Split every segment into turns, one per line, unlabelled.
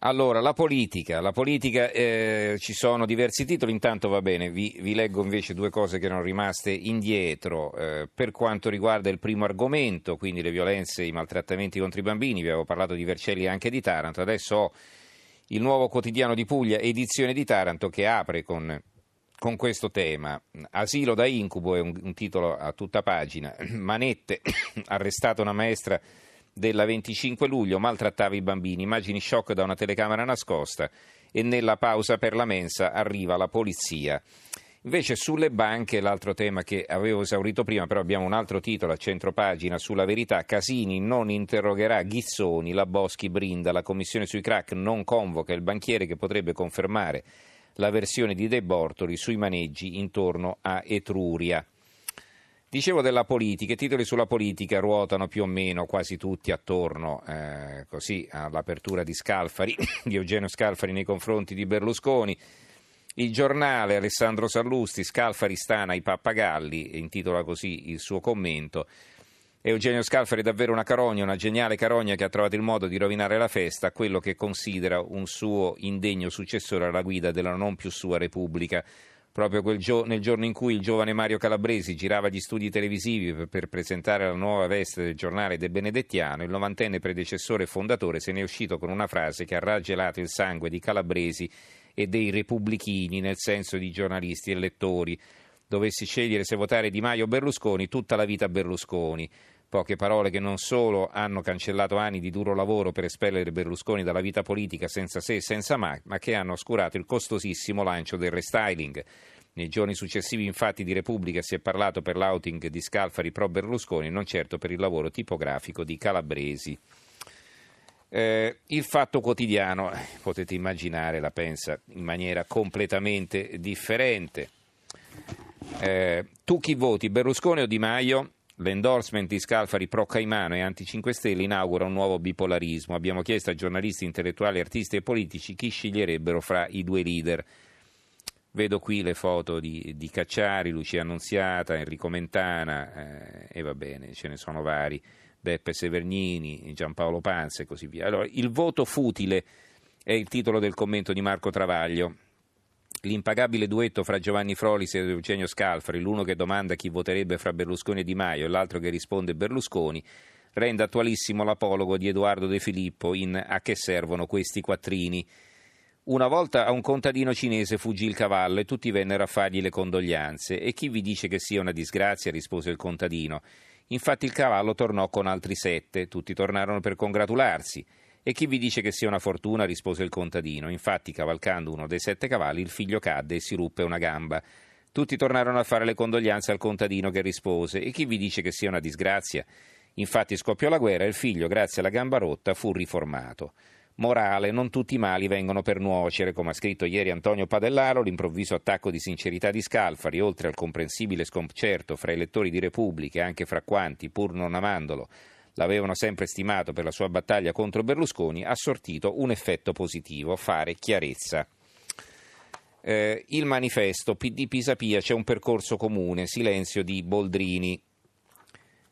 Allora, la politica, la politica eh, ci sono diversi titoli, intanto va bene, vi, vi, leggo invece due cose che erano rimaste indietro. Eh, per quanto riguarda il primo argomento, quindi le violenze e i maltrattamenti contro i bambini, vi avevo parlato di Vercelli e anche di Taranto, adesso ho il nuovo quotidiano di Puglia, edizione di Taranto, che apre con, con questo tema. Asilo da incubo è un, un titolo a tutta pagina, Manette, arrestata una maestra della 25 luglio maltrattava i bambini, immagini shock da una telecamera nascosta e nella pausa per la mensa arriva la polizia. Invece sulle banche, l'altro tema che avevo esaurito prima, però abbiamo un altro titolo a centro pagina sulla verità, Casini non interrogherà Ghizzoni, la Boschi brinda, la commissione sui crack non convoca il banchiere che potrebbe confermare la versione di De Bortoli sui maneggi intorno a Etruria. Dicevo della politica, i titoli sulla politica ruotano più o meno quasi tutti attorno eh, così, all'apertura di Scalfari, di Eugenio Scalfari nei confronti di Berlusconi. Il giornale Alessandro Sallusti, Scalfari stana i pappagalli, intitola così il suo commento. Eugenio Scalfari è davvero una carogna, una geniale carogna che ha trovato il modo di rovinare la festa a quello che considera un suo indegno successore alla guida della non più sua Repubblica proprio gio- nel giorno in cui il giovane Mario Calabresi girava gli studi televisivi per, per presentare la nuova veste del giornale De Benedettiano, il novantenne predecessore e fondatore se ne è uscito con una frase che ha raggelato il sangue di Calabresi e dei repubblichini, nel senso di giornalisti e lettori. Dovessi scegliere se votare Di Maio o Berlusconi, tutta la vita Berlusconi. Poche parole che non solo hanno cancellato anni di duro lavoro per espellere Berlusconi dalla vita politica senza se e senza ma, ma che hanno oscurato il costosissimo lancio del restyling. Nei giorni successivi, infatti, di Repubblica si è parlato per l'outing di Scalfari pro Berlusconi, non certo per il lavoro tipografico di Calabresi. Eh, il fatto quotidiano, potete immaginare, la pensa in maniera completamente differente. Eh, tu chi voti, Berlusconi o Di Maio? L'endorsement di Scalfari pro Caimano e anti 5 Stelle inaugura un nuovo bipolarismo. Abbiamo chiesto a giornalisti, intellettuali, artisti e politici chi sceglierebbero fra i due leader. Vedo qui le foto di, di Cacciari, Lucia Annunziata, Enrico Mentana eh, e va bene, ce ne sono vari, Beppe Severnini, Giampaolo Panza e così via. Allora, il voto futile è il titolo del commento di Marco Travaglio. L'impagabile duetto fra Giovanni Frolis ed Eugenio Scalfari, l'uno che domanda chi voterebbe fra Berlusconi e Di Maio e l'altro che risponde Berlusconi, rende attualissimo l'apologo di Edoardo De Filippo in A che servono questi quattrini. Una volta a un contadino cinese fuggì il cavallo e tutti vennero a fargli le condoglianze. E chi vi dice che sia una disgrazia? rispose il contadino. Infatti il cavallo tornò con altri sette, tutti tornarono per congratularsi. E chi vi dice che sia una fortuna? rispose il contadino. Infatti, cavalcando uno dei sette cavalli, il figlio cadde e si ruppe una gamba. Tutti tornarono a fare le condoglianze al contadino che rispose: E chi vi dice che sia una disgrazia? Infatti scoppiò la guerra e il figlio, grazie alla gamba rotta, fu riformato. Morale, non tutti i mali vengono per nuocere, come ha scritto ieri Antonio Padellaro, l'improvviso attacco di sincerità di Scalfari, oltre al comprensibile sconcerto fra i lettori di Repubblica e anche fra quanti, pur non amandolo, l'avevano sempre stimato per la sua battaglia contro Berlusconi, ha sortito un effetto positivo, fare chiarezza. Eh, il manifesto PD Pisapia c'è un percorso comune, silenzio di Boldrini.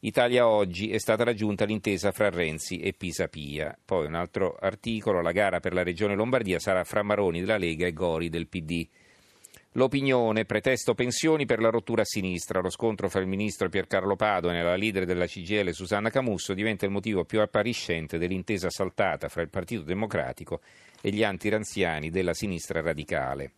Italia oggi è stata raggiunta l'intesa fra Renzi e Pisapia. Poi un altro articolo, la gara per la regione Lombardia sarà fra Maroni della Lega e Gori del PD. L'opinione, pretesto pensioni per la rottura a sinistra. Lo scontro fra il ministro Piercarlo Padoan e la leader della CGL Susanna Camusso diventa il motivo più appariscente dell'intesa saltata fra il Partito Democratico e gli antiranziani della sinistra radicale.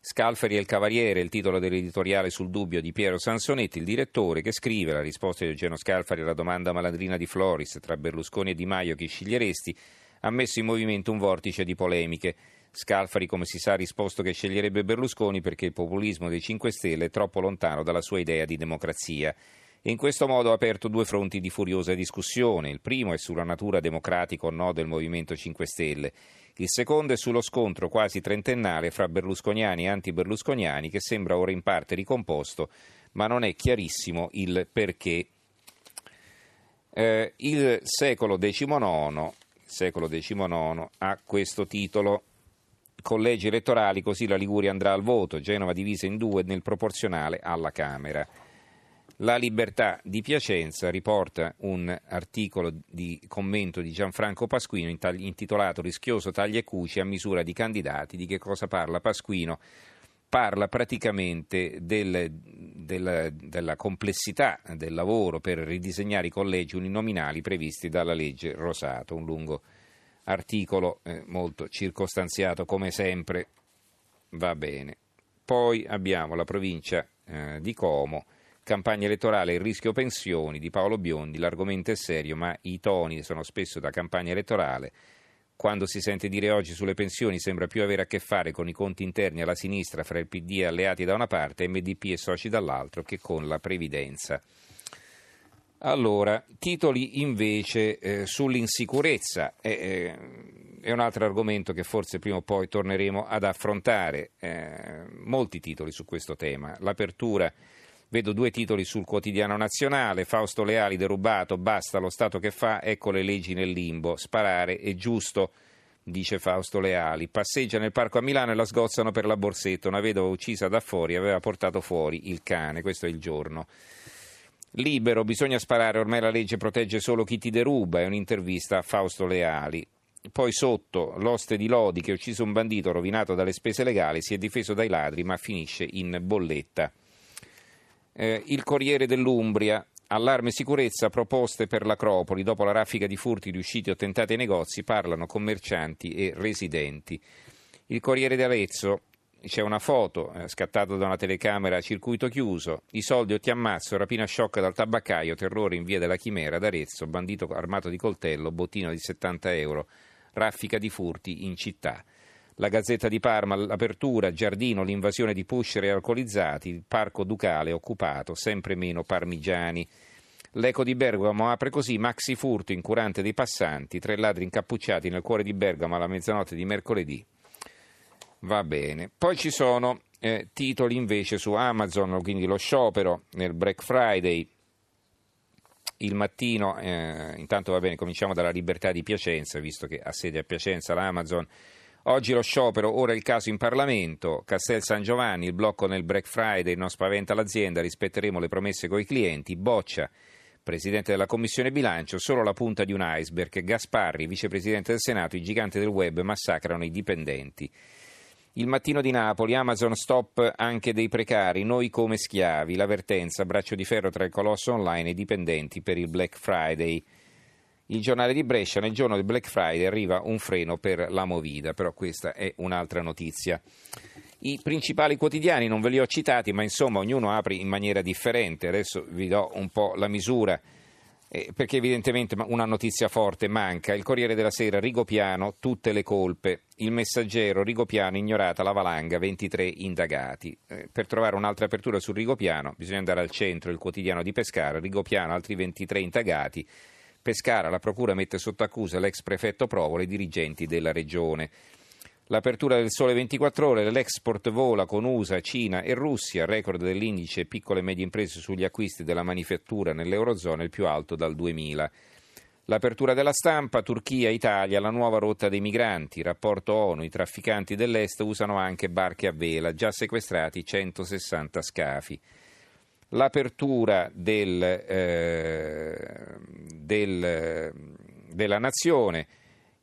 Scalfari e il Cavaliere, il titolo dell'editoriale sul dubbio di Piero Sansonetti, il direttore che scrive la risposta di Eugenio Scalfari alla domanda malandrina di Floris tra Berlusconi e Di Maio chi sceglieresti, ha messo in movimento un vortice di polemiche. Scalfari, come si sa, ha risposto che sceglierebbe Berlusconi perché il populismo dei 5 Stelle è troppo lontano dalla sua idea di democrazia. E in questo modo ha aperto due fronti di furiosa discussione. Il primo è sulla natura democratica o no del Movimento 5 Stelle. Il secondo è sullo scontro quasi trentennale fra berlusconiani e anti-berlusconiani che sembra ora in parte ricomposto, ma non è chiarissimo il perché. Eh, il secolo XIX, secolo XIX ha questo titolo collegi elettorali, così la Liguria andrà al voto, Genova divisa in due nel proporzionale alla Camera. La Libertà di Piacenza riporta un articolo di commento di Gianfranco Pasquino intitolato Rischioso taglia e cuci a misura di candidati. Di che cosa parla Pasquino? Parla praticamente del, del, della complessità del lavoro per ridisegnare i collegi uninominali previsti dalla legge Rosato, un lungo articolo eh, molto circostanziato come sempre, va bene. Poi abbiamo la provincia eh, di Como campagna elettorale il rischio pensioni di Paolo Biondi, l'argomento è serio, ma i toni sono spesso da campagna elettorale. Quando si sente dire oggi sulle pensioni sembra più avere a che fare con i conti interni alla sinistra fra il PD e alleati da una parte MDP e soci dall'altro che con la previdenza. Allora, titoli invece eh, sull'insicurezza. Eh, eh, è un altro argomento che forse prima o poi torneremo ad affrontare. Eh, molti titoli su questo tema. L'apertura Vedo due titoli sul quotidiano nazionale, Fausto Leali derubato, basta lo Stato che fa, ecco le leggi nel limbo, sparare è giusto, dice Fausto Leali. Passeggia nel parco a Milano e la sgozzano per la borsetta, una vedova uccisa da fuori aveva portato fuori il cane, questo è il giorno. Libero, bisogna sparare, ormai la legge protegge solo chi ti deruba, è un'intervista a Fausto Leali. Poi sotto, l'oste di Lodi che ha ucciso un bandito rovinato dalle spese legali si è difeso dai ladri ma finisce in bolletta. Eh, il Corriere dell'Umbria, allarme sicurezza, proposte per l'Acropoli. Dopo la raffica di furti riusciti o tentati ai negozi, parlano commercianti e residenti. Il Corriere d'Arezzo, c'è una foto eh, scattata da una telecamera a circuito chiuso, i soldi o ti ammazzo, rapina sciocca dal tabaccaio, terrore in via della Chimera d'Arezzo, bandito armato di coltello, bottino di 70 euro, raffica di furti in città. La Gazzetta di Parma, l'apertura, Giardino, l'invasione di pusher e alcolizzati, il Parco Ducale occupato, sempre meno parmigiani. L'Eco di Bergamo apre così maxi furto incurante dei passanti, tre ladri incappucciati nel cuore di Bergamo alla mezzanotte di mercoledì. Va bene. Poi ci sono eh, titoli invece su Amazon, quindi lo sciopero nel Black Friday. Il mattino, eh, intanto va bene, cominciamo dalla libertà di Piacenza, visto che ha sede a Piacenza l'Amazon. Oggi lo sciopero, ora il caso in Parlamento, Castel San Giovanni, il blocco nel Black Friday non spaventa l'azienda, rispetteremo le promesse coi clienti, Boccia, Presidente della Commissione Bilancio, solo la punta di un iceberg, Gasparri, Vicepresidente del Senato, i giganti del web massacrano i dipendenti. Il mattino di Napoli, Amazon stop anche dei precari, noi come schiavi, l'avvertenza, braccio di ferro tra il colosso online e i dipendenti per il Black Friday. Il giornale di Brescia, nel giorno del Black Friday arriva un freno per la Movida, però questa è un'altra notizia. I principali quotidiani non ve li ho citati, ma insomma ognuno apre in maniera differente. Adesso vi do un po' la misura, eh, perché evidentemente una notizia forte manca. Il Corriere della Sera, Rigopiano, tutte le colpe. Il Messaggero, Rigopiano, ignorata la valanga, 23 indagati. Eh, per trovare un'altra apertura su Rigopiano bisogna andare al centro, il quotidiano di Pescara, Rigopiano, altri 23 indagati. Pescara, la Procura mette sotto accusa l'ex prefetto Provola e i dirigenti della regione. L'apertura del sole 24 ore, l'export vola con USA, Cina e Russia, record dell'indice piccole e medie imprese sugli acquisti della manifattura nell'Eurozona il più alto dal 2000. L'apertura della stampa, Turchia, Italia, la nuova rotta dei migranti, rapporto ONU, i trafficanti dell'Est usano anche barche a vela, già sequestrati 160 scafi l'apertura del, eh, del, della nazione.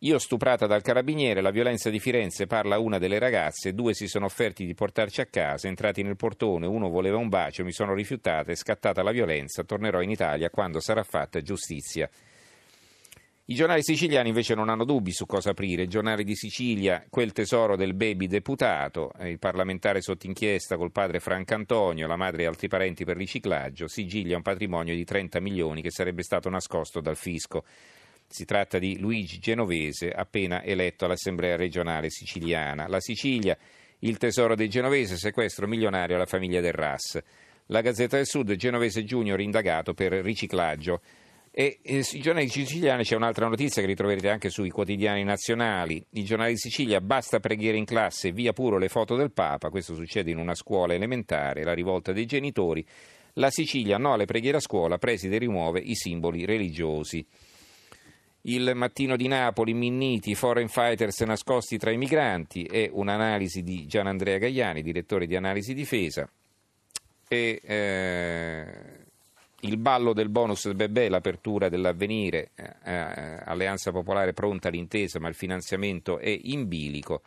Io stuprata dal carabiniere, la violenza di Firenze parla una delle ragazze, due si sono offerti di portarci a casa, entrati nel portone, uno voleva un bacio, mi sono rifiutata, è scattata la violenza, tornerò in Italia quando sarà fatta giustizia. I giornali siciliani invece non hanno dubbi su cosa aprire. Il giornale di Sicilia, quel tesoro del baby deputato, il parlamentare sotto inchiesta col padre Franco Antonio, la madre e altri parenti per riciclaggio, sigiglia un patrimonio di 30 milioni che sarebbe stato nascosto dal fisco. Si tratta di Luigi Genovese, appena eletto all'Assemblea regionale siciliana. La Sicilia, il tesoro dei genovese, sequestro milionario alla famiglia del RAS. La Gazzetta del Sud, Genovese Junior indagato per riciclaggio. E eh, sui giornali siciliani c'è un'altra notizia che ritroverete anche sui quotidiani nazionali. I giornali di Sicilia, basta preghiere in classe, via puro le foto del Papa. Questo succede in una scuola elementare, la rivolta dei genitori. La Sicilia no alle preghiere a scuola, preside rimuove i simboli religiosi. Il mattino di Napoli, Minniti, foreign fighters nascosti tra i migranti è un'analisi di Gian Andrea Gagliani, direttore di Analisi Difesa. E, eh, il ballo del bonus Bebè, l'apertura dell'avvenire, eh, eh, Alleanza Popolare pronta all'intesa ma il finanziamento è in bilico.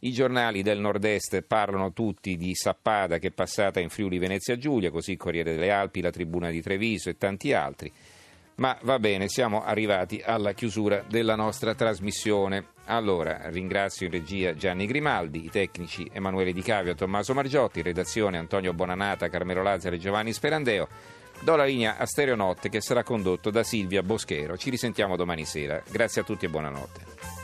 I giornali del nord-est parlano tutti di Sappada che è passata in Friuli Venezia Giulia, così Corriere delle Alpi, la Tribuna di Treviso e tanti altri. Ma va bene, siamo arrivati alla chiusura della nostra trasmissione. Allora, ringrazio in regia Gianni Grimaldi, i tecnici Emanuele Di Cavio Tommaso Margiotti, redazione Antonio Bonanata, Carmelo Lazzaro e Giovanni Sperandeo. Do la linea a Stereonotte che sarà condotto da Silvia Boschero. Ci risentiamo domani sera. Grazie a tutti e buonanotte.